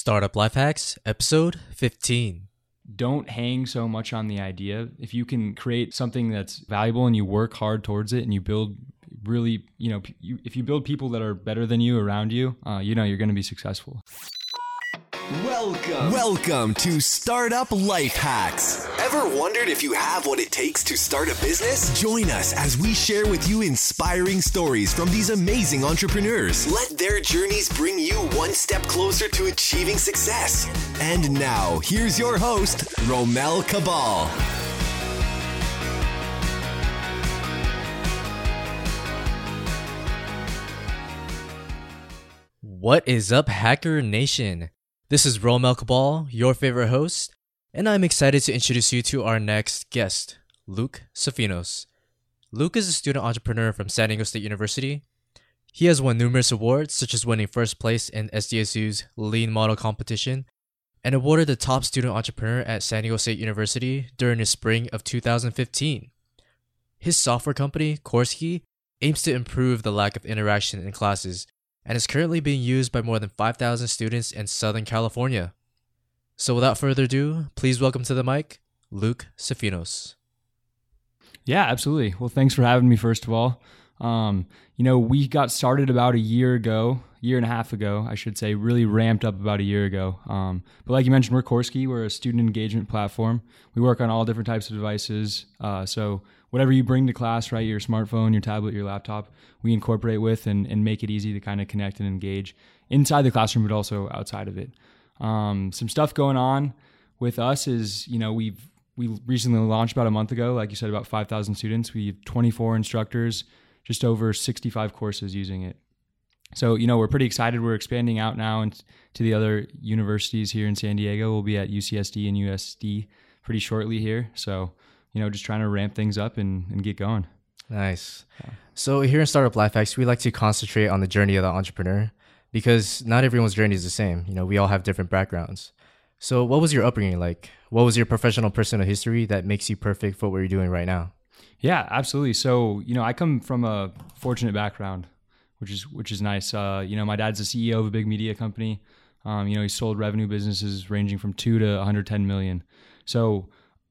Startup Life Hacks, episode 15. Don't hang so much on the idea. If you can create something that's valuable and you work hard towards it and you build really, you know, if you build people that are better than you around you, uh, you know, you're going to be successful. Welcome. Welcome to Startup Life Hacks. Ever wondered if you have what it takes to start a business? Join us as we share with you inspiring stories from these amazing entrepreneurs. Let their journeys bring you one step closer to achieving success. And now, here's your host, Romel Cabal. What is up, Hacker Nation? This is Romel Cabal, your favorite host, and I'm excited to introduce you to our next guest, Luke Sofinos. Luke is a student entrepreneur from San Diego State University. He has won numerous awards, such as winning first place in SDSU's Lean Model Competition and awarded the top student entrepreneur at San Diego State University during the spring of 2015. His software company, Coursekey, aims to improve the lack of interaction in classes and is currently being used by more than 5,000 students in Southern California. So without further ado, please welcome to the mic, Luke Sofinos. Yeah, absolutely. Well, thanks for having me, first of all. Um, you know, we got started about a year ago, year and a half ago, I should say, really ramped up about a year ago. Um, but like you mentioned, we're Coursekey. We're a student engagement platform. We work on all different types of devices. Uh, so whatever you bring to class, right, your smartphone, your tablet, your laptop, we incorporate with and, and make it easy to kind of connect and engage inside the classroom, but also outside of it. Um, some stuff going on with us is, you know, we've we recently launched about a month ago, like you said, about 5,000 students. We have 24 instructors, just over 65 courses using it. So, you know, we're pretty excited. We're expanding out now and to the other universities here in San Diego. We'll be at UCSD and USD pretty shortly here. So, you know, just trying to ramp things up and, and get going. Nice. Yeah. So here in Startup Life Hacks, we like to concentrate on the journey of the entrepreneur because not everyone's journey is the same. You know, we all have different backgrounds. So what was your upbringing like? What was your professional personal history that makes you perfect for what you're doing right now? Yeah, absolutely. So, you know, I come from a fortunate background, which is which is nice. Uh, you know, my dad's the CEO of a big media company. Um, you know, he sold revenue businesses ranging from 2 to 110 million. So,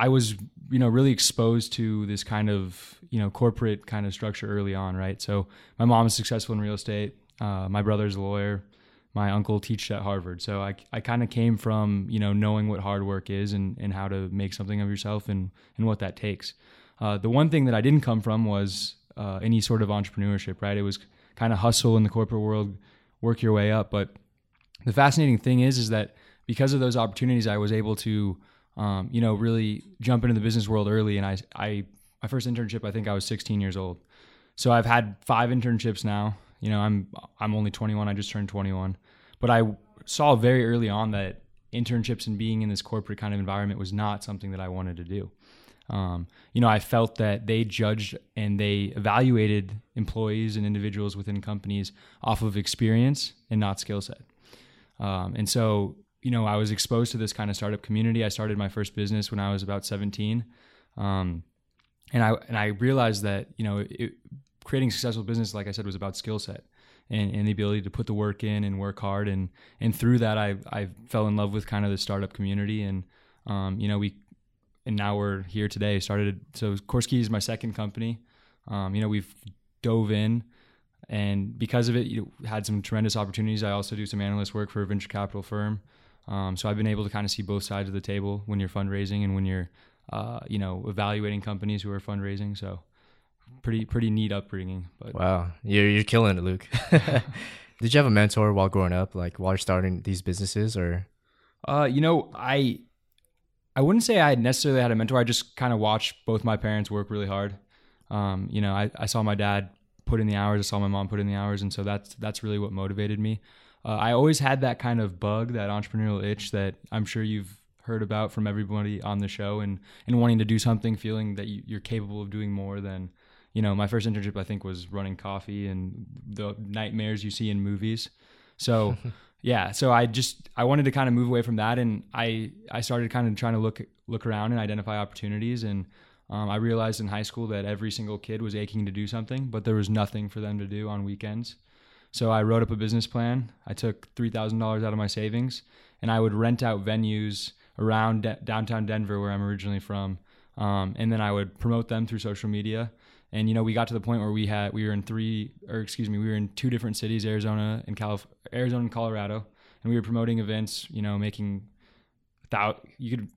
I was, you know, really exposed to this kind of, you know, corporate kind of structure early on, right? So my mom is successful in real estate. Uh, my brother's a lawyer. My uncle teaches at Harvard. So I, I kind of came from, you know, knowing what hard work is and, and how to make something of yourself and, and what that takes. Uh, the one thing that I didn't come from was uh, any sort of entrepreneurship, right? It was kind of hustle in the corporate world, work your way up. But the fascinating thing is, is that because of those opportunities, I was able to um, you know, really jump into the business world early. And I, I, my first internship, I think I was 16 years old. So I've had five internships now. You know, I'm, I'm only 21. I just turned 21. But I saw very early on that internships and being in this corporate kind of environment was not something that I wanted to do. Um, you know, I felt that they judged and they evaluated employees and individuals within companies off of experience and not skill set. Um, and so you know, I was exposed to this kind of startup community. I started my first business when I was about 17. Um, and I, and I realized that, you know, it, creating successful business, like I said, was about skill set and, and the ability to put the work in and work hard. And, and through that, I, I fell in love with kind of the startup community. And, um, you know, we, and now we're here today started. So Coursekey is my second company. Um, you know, we've dove in and because of it, you had some tremendous opportunities. I also do some analyst work for a venture capital firm. Um, so I've been able to kind of see both sides of the table when you're fundraising and when you're, uh, you know, evaluating companies who are fundraising. So pretty pretty neat upbringing. But wow, you're you're killing it, Luke. Did you have a mentor while growing up, like while you're starting these businesses, or? Uh, you know, I I wouldn't say I necessarily had a mentor. I just kind of watched both my parents work really hard. Um, you know, I, I saw my dad put in the hours. I saw my mom put in the hours, and so that's that's really what motivated me uh, I always had that kind of bug, that entrepreneurial itch that I'm sure you've heard about from everybody on the show, and and wanting to do something, feeling that you, you're capable of doing more than, you know, my first internship I think was running coffee and the nightmares you see in movies. So. yeah so i just i wanted to kind of move away from that and i i started kind of trying to look look around and identify opportunities and um, i realized in high school that every single kid was aching to do something but there was nothing for them to do on weekends So I wrote up a business plan. I took three thousand dollars out of my savings, and I would rent out venues around d- downtown Denver, where I'm originally from, um, and then I would promote them through social media. And you know, we got to the point where we had we were in three, or excuse me, we were in two different cities, Arizona and Calif- Arizona and Colorado, and we were promoting events. You know, making that you could.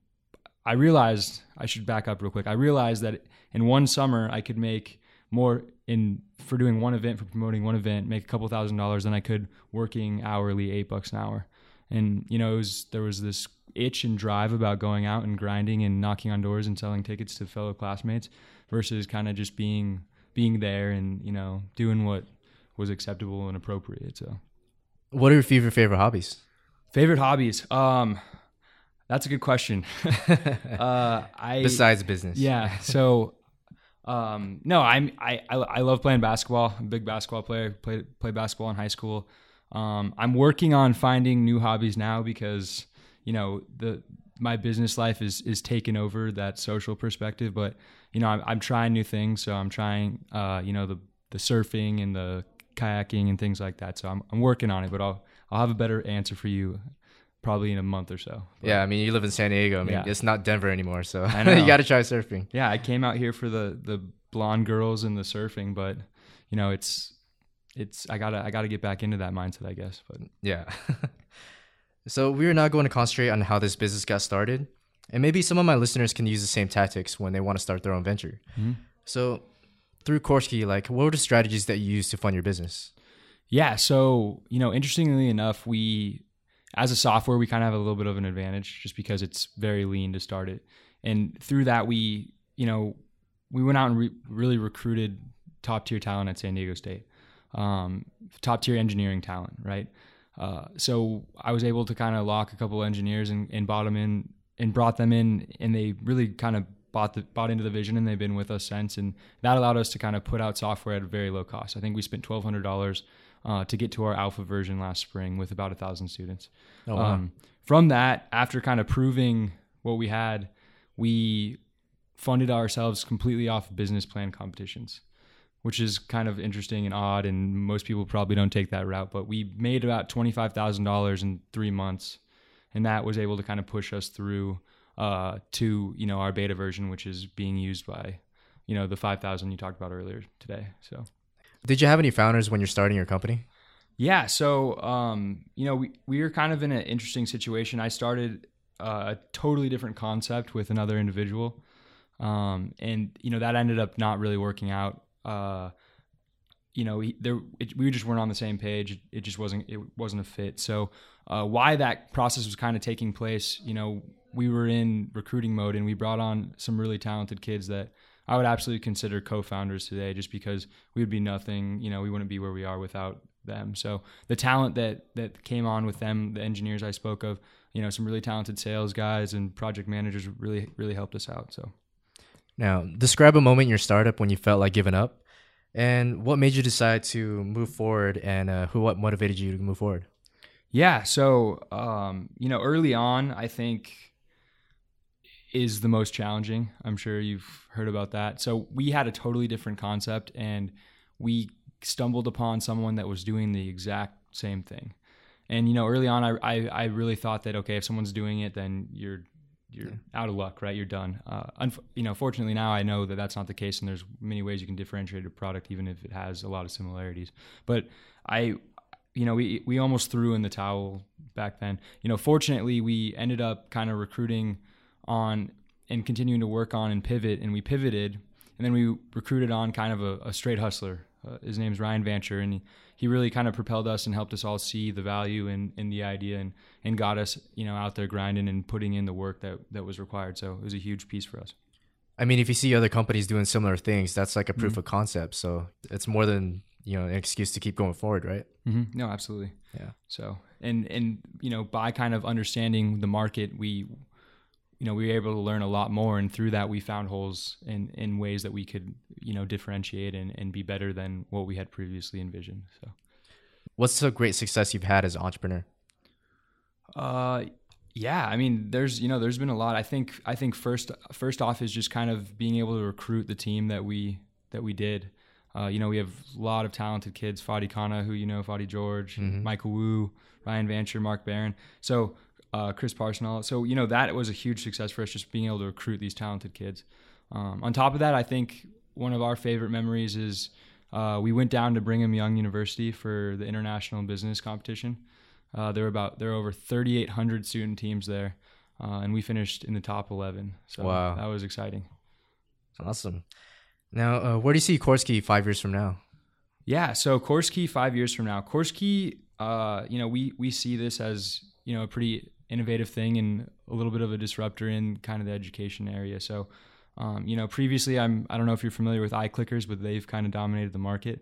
I realized I should back up real quick. I realized that in one summer I could make more in for doing one event for promoting one event, make a couple thousand dollars than I could working hourly eight bucks an hour. And you know, it was there was this itch and drive about going out and grinding and knocking on doors and selling tickets to fellow classmates versus kind of just being being there and you know doing what was acceptable and appropriate. So, What are your favorite favorite hobbies? favorite hobbies. Um, that's a good question. uh, I Besides business. yeah. So, um, no, I'm I, I I love playing basketball. I'm a big basketball player. Played played basketball in high school. Um, I'm working on finding new hobbies now because you know the my business life is is taking over that social perspective. But you know, I'm, I'm trying new things. So I'm trying, uh, you know, the the surfing and the kayaking and things like that. So I'm I'm working on it. But I'll I'll have a better answer for you probably in a month or so. But- Yeah, I mean, you live in San Diego. I mean, Yeah. it's not Denver anymore, so I know. you got to try surfing. yeah, I came out here for the the blonde girls and the surfing, but you know, it's it's I gotta I gotta get back into that mindset, I guess. But Yeah. so we're now going to concentrate on how this business got started, and maybe some of my listeners can use the same tactics when they want to start their own venture. Mm-hmm. So through Coursekey, like, what were the strategies that you used to fund your business? yeah, so you know, interestingly enough, we as a software we kind of have a little bit of an advantage just because it's very lean to start it, and through that we you know we went out and re- really recruited top tier talent at San Diego State, um, top tier engineering talent, right? Uh, so I was able to kind of lock a couple engineers and, and bought them in and brought them in, and they really kind of bought the bought into the vision, and they've been with us since. And that allowed us to kind of put out software at a very low cost. I think we spent twelve hundred dollars uh, to get to our alpha version last spring with about a thousand students. Oh, wow. Um, from that, after kind of proving what we had, we funded ourselves completely off business plan competitions, which is kind of interesting and odd. And most people probably don't take that route. But we made about $25,000 in three months. And that was able to kind of push us through uh, to, you know, our beta version, which is being used by, you know, the 5,000 you talked about earlier today. So. Did you have any founders when you're starting your company? Yeah, so um, you know, we we were kind of in an interesting situation. I started uh, a totally different concept with another individual, um, and you know that ended up not really working out. Uh, you know, he, there it, we just weren't on the same page. It just wasn't it wasn't a fit. So uh, why that process was kind of taking place, you know, we were in recruiting mode and we brought on some really talented kids that I would absolutely consider co-founders today, just because we would be nothing. You know, we wouldn't be where we are without them. So the talent that that came on with them, the engineers I spoke of, you know, some really talented sales guys and project managers really really helped us out. So. Now, describe a moment in your startup when you felt like giving up, and what made you decide to move forward, and uh, who what motivated you to move forward. Yeah. So, um, you know, early on, I think is the most challenging. I'm sure you've heard about that. So, we had a totally different concept and we stumbled upon someone that was doing the exact same thing. And, you know, early on, I, I, I really thought that, okay, if someone's doing it, then you're, you're out of luck, right? You're done. Uh, unf- you know, fortunately now I know that that's not the case, and there's many ways you can differentiate a product, even if it has a lot of similarities. But I, you know, we we almost threw in the towel back then. You know, fortunately, we ended up kind of recruiting on and continuing to work on and pivot, and we pivoted, and then we recruited on kind of a, a straight hustler. Uh, his name's Ryan Vancher, and he, he really kind of propelled us and helped us all see the value in, in the idea and, and got us, you know, out there grinding and putting in the work that, that was required. So it was a huge piece for us. I mean, if you see other companies doing similar things, that's like a proof of concept. So it's more than you know an excuse to keep going forward, right? Mm-hmm. No, absolutely. Yeah. So, and and you know, by kind of understanding the market, we, you know, we were able to learn a lot more, and through that, we found holes in in ways that we could, you know, differentiate and and be better than what we had previously envisioned. So, What's the great success you've had as an entrepreneur? uh, yeah, I mean, there's you know, there's been a lot. I think I think first first off is just kind of being able to recruit the team that we that we did. Uh, you know, we have a lot of talented kids, Fadi Kana, who you know, Fadi George, Michael Wu, Ryan Vancher, Mark Barron. So uh, Chris Parsonal. So you know that was a huge success for us, just being able to recruit these talented kids. Um, on top of that, I think one of our favorite memories is uh, we went down to Brigham Young University for the international business competition. Uh, there were about there were over 3,800 student teams there, uh, and we finished in the top 11. So Wow. that was exciting. Awesome. Now, uh, where do you see Coursekey five years from now? Yeah, so Coursekey five years from now, Coursekey, uh, you know, we we see this as you know a pretty innovative thing and a little bit of a disruptor in kind of the education area. So, um, you know, previously I'm I don't know if you're familiar with iClickers, but they've kind of dominated the market,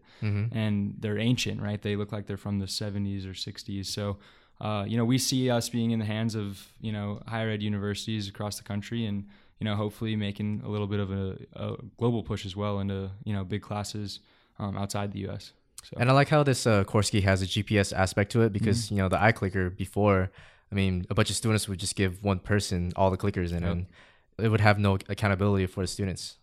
and they're ancient, right? They look like they're from the 70s or 60s. So, uh, you know, we see us being in the hands of you know higher ed universities across the country and you know, hopefully making a little bit of a, a global push as well into you know big classes um, outside the U.S. So And I like how this uh, Coursekey has a GPS aspect to it because Mm-hmm. you know the iClicker before, I mean, a bunch of students would just give one person all the clickers, and, Yep. and it would have no accountability for the students.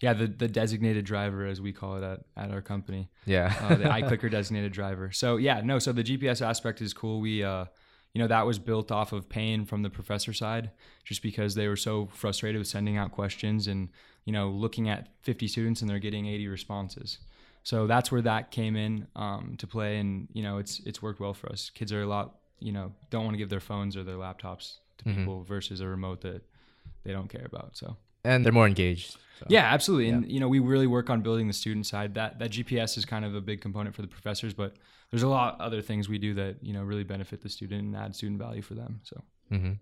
yeah, the the designated driver as we call it at, at our company, Yeah, uh, the iClicker designated driver. So yeah, no, so the GPS aspect is cool. We uh, you know that was built off of pain from the professor side, just because they were so frustrated with sending out questions and you know looking at 50 students and they're getting 80 responses. So that's where that came in um, to play, and you know it's it's worked well for us. Kids are a lot you know don't want to give their phones or their laptops to people versus a remote that they don't care about. So and they're more engaged. so. yeah, absolutely. And you know, we really work on building the student side. That that GPS is kind of a big component for the professors, but there's a lot of other things we do that you know really benefit the student and add student value for them. So mm-hmm.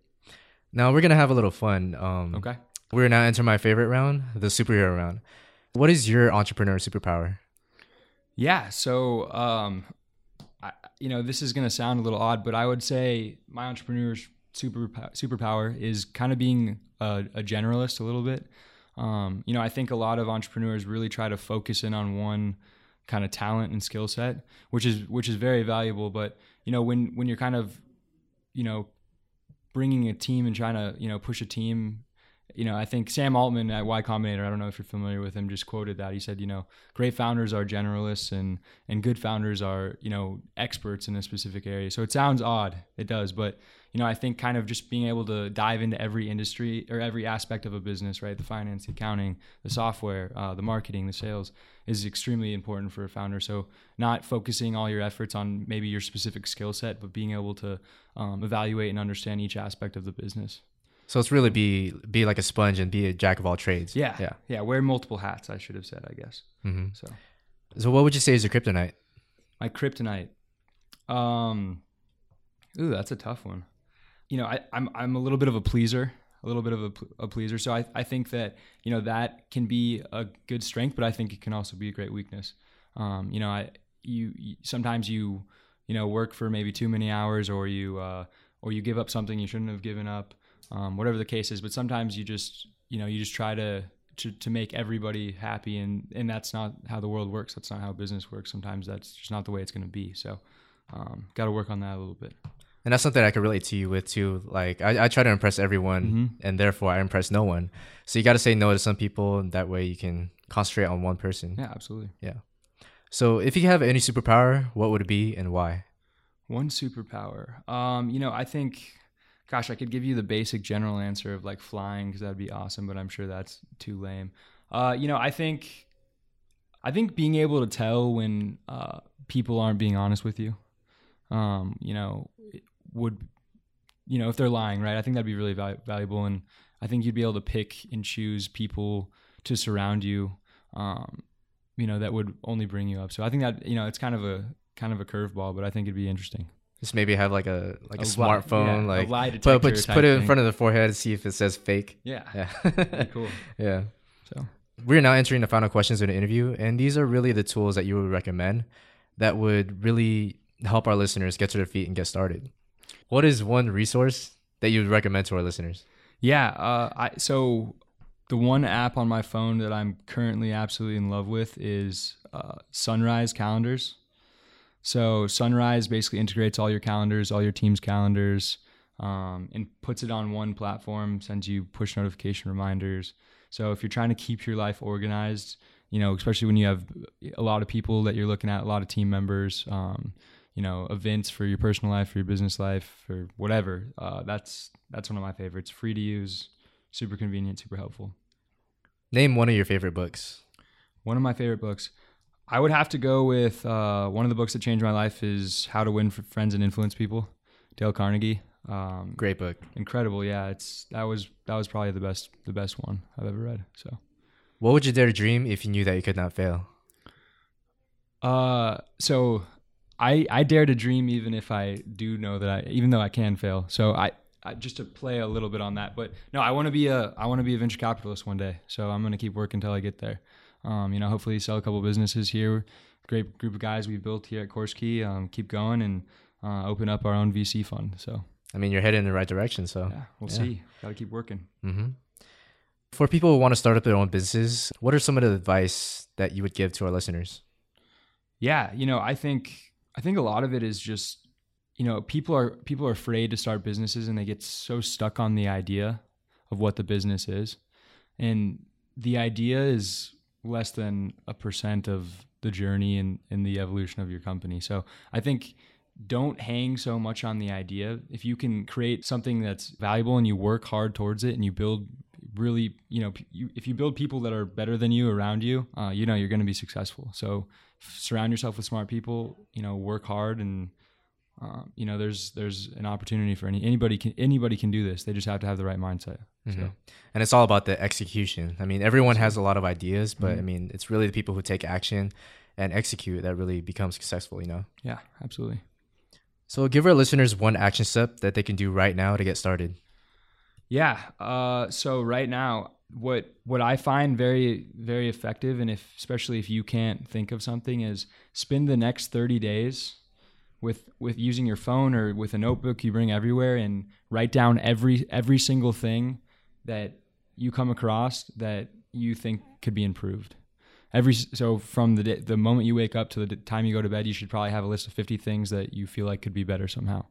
Now we're gonna have a little fun. Um, okay, We're now enter my favorite round, the superhero round. What is your entrepreneur superpower? yeah. So um, you know, this is gonna sound a little odd, but I would say my entrepreneur's super superpower is kind of being a, a generalist a little bit. Um, you know, I think a lot of entrepreneurs really try to focus in on one kind of talent and skill set, which is which is very valuable. But you know, when when you're kind of you know bringing a team and trying to you know push a team. You know, I think Sam Altman at Y Combinator. I don't know if you're familiar with him. Just quoted that he said, you know, great founders are generalists and and good founders are you know experts in a specific area. So it sounds odd, it does, but you know, I think kind of just being able to dive into every industry or every aspect of a business, right? The finance, the accounting, the software, uh, the marketing, the sales is extremely important for a founder. So not focusing all your efforts on maybe your specific skill set, but being able to um, evaluate and understand each aspect of the business. So it's really be be like a sponge and be a jack of all trades. Yeah, yeah. yeah. Wear multiple hats. I should have said, I guess. hmm So So what would you say is your kryptonite? my kryptonite. Um, ooh, that's a tough one. You know, I, I'm I'm a little bit of a pleaser, a little bit of a, a pleaser. So I, I think that you know that can be a good strength, but I think it can also be a great weakness. Um, you know, I you, you sometimes you you know work for maybe too many hours, or you uh, or you give up something you shouldn't have given up, um, whatever the case is. But sometimes you just you know you just try to to, to make everybody happy and and that's not how the world works that's not how business works sometimes that's just not the way it's going to be so um, got to work on that a little bit And that's something I can relate to you with too. Like I, I try to impress everyone, Mm-hmm. and therefore I impress no one. So you got to say no to some people, and that way you can concentrate on one person. yeah absolutely Yeah. So if you have any superpower, what would it be and why? one superpower um, you know i think gosh i could give you the basic general answer of like flying because that'd be awesome but i'm sure that's too lame. Uh, you know i think i think being able to tell when uh, people aren't being honest with you um, you know would you know if they're lying right? I think that'd be really val- valuable and i think you'd be able to pick and choose people to surround you um, you know that would only bring you up. So i think that you know it's kind of a kind of a curveball but i think it'd be interesting Just maybe have like a like a, A lie- smartphone, yeah, a like lie but detector but just type put it in thing. front of the forehead and see if it says fake. yeah, Yeah. Cool yeah. so We're now entering the final questions of the interview, and these are really the tools that you would recommend that would really help our listeners get to their feet and get started. What is one resource that you would recommend to our listeners? Yeah, uh, I so the one app on my phone that I'm currently absolutely in love with is uh, Sunrise Calendars. So Sunrise basically integrates all your calendars, all your team's calendars, um, and puts it on one platform. Sends you push notification reminders. So if you're trying to keep your life organized, you know, especially when you have a lot of people that you're looking at, a lot of team members, um, you know, events for your personal life, for your business life, for whatever. Uh, that's that's one of my favorites. Free to use, super convenient, super helpful. Name one of your favorite books. One of my favorite books. I would have to go with uh, one of the books that changed my life is How to Win Friends and Influence People, Dale Carnegie. Um, Great book. Incredible. Yeah, it's that was that was probably the best the best one I've ever read. So, what would you dare to dream if you knew that you could not fail? Uh, so I I dare to dream even if I do know that I even though I can fail. So I, I just to play a little bit on that, but no, I want to be a I want to be a venture capitalist one day. So I'm gonna keep working until I get there. Um, you know, hopefully sell a couple businesses here. Great group of guys we built here at Course Um, keep going and uh, open up our own VC fund. So I mean, you're heading in the right direction. So yeah, we'll yeah. see. Got to keep working. Mm-hmm. For people who want to start up their own businesses, what are some of the advice that you would give to our listeners? Yeah, you know, I think I think a lot of it is just you know people are people are afraid to start businesses and they get so stuck on the idea of what the business is, and the idea is less than a percent of the journey and, and the evolution of your company. So I think don't hang so much on the idea. If you can create something that's valuable and you work hard towards it and you build really, you know, you, if you build people that are better than you around you, uh, you know, you're going to be successful. So surround yourself with smart people, you know, work hard and, uh, you know, there's, there's an opportunity for any, anybody can, anybody can do this. They just have to have the right mindset. Mm-hmm. So. And it's all about the execution. I mean, everyone has a lot of ideas, but mm-hmm. I mean, it's really the people who take action and execute that really become successful, you know? Yeah, absolutely. So give our listeners one action step that they can do right now to get started. Yeah. Uh, so right now, what what I find very very effective, and if especially if you can't think of something, is spend the next thirty days with with using your phone or with a notebook you bring everywhere, and write down every every single thing that you come across that you think could be improved every so from the day, the moment you wake up to the time you go to bed, you should probably have a list of 50 things that you feel like could be better somehow.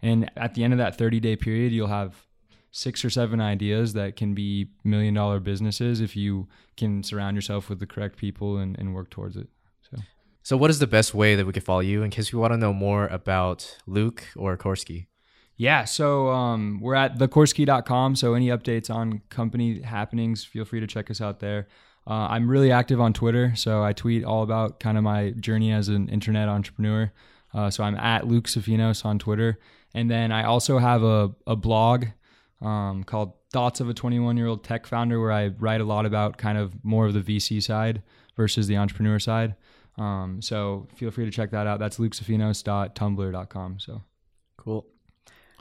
And at the end of that 30 day period, you'll have six or seven ideas that can be million dollar businesses if you can surround yourself with the correct people and, and work towards it. So. What is the best way that we could follow you in case we want to know more about Luke or Coursekey? Yeah, so um, we're at thecoursekey.com. So, any updates on company happenings, feel free to check us out there. Uh, I'm really active on Twitter, so I tweet all about kind of my journey as an internet entrepreneur. Uh, so I'm at Luke Sofinos on Twitter. And then I also have a, a blog um, called Thoughts of a 21 year old tech founder, where I write a lot about kind of more of the VC side versus the entrepreneur side. Um, so feel free to check that out. That's lukesofinos.tumblr.com. So cool.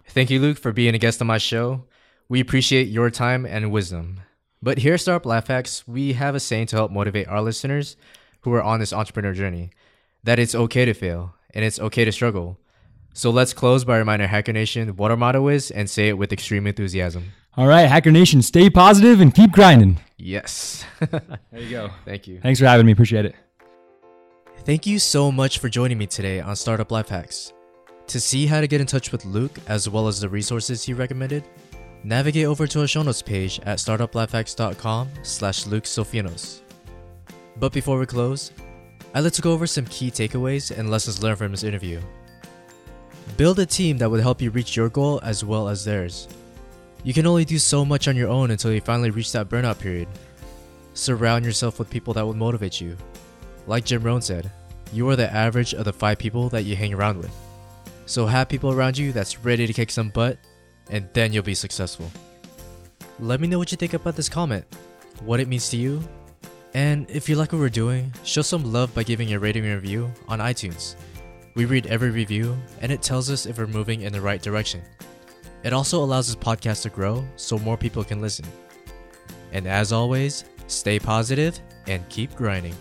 Thank you, Luke, for being a guest on my show. We appreciate your time and wisdom. But here at Startup Life Hacks, we have a saying to help motivate our listeners who are on this entrepreneur journey that it's okay to fail and it's okay to struggle. So let's close by reminding Hacker Nation what our motto is and say it with extreme enthusiasm. All right, Hacker Nation, stay positive and keep grinding. Yes. there you go. Thank you. Thanks for having me. Appreciate it. Thank you so much for joining me today on Startup Life Hacks. To see how to get in touch with Luke as well as the resources he recommended, Navigate over to our show notes page at startuplifehacks.com slash Luke Sofinos. But before we close, I'd like to go over some key takeaways and lessons learned from this interview. Build a team that will help you reach your goal as well as theirs. You can only do so much on your own until you finally reach that burnout period. Surround yourself with people that will motivate you. Like Jim Rohn said, you are the average of the five people that you hang around with. So have people around you that's ready to kick some butt and then you'll be successful. Let me know what you think about this comment, what it means to you, and if you like what we're doing, show some love by giving a rating and review on iTunes. We read every review, and it tells us if we're moving in the right direction. It also allows this podcast to grow so more people can listen. And as always, stay positive and keep grinding.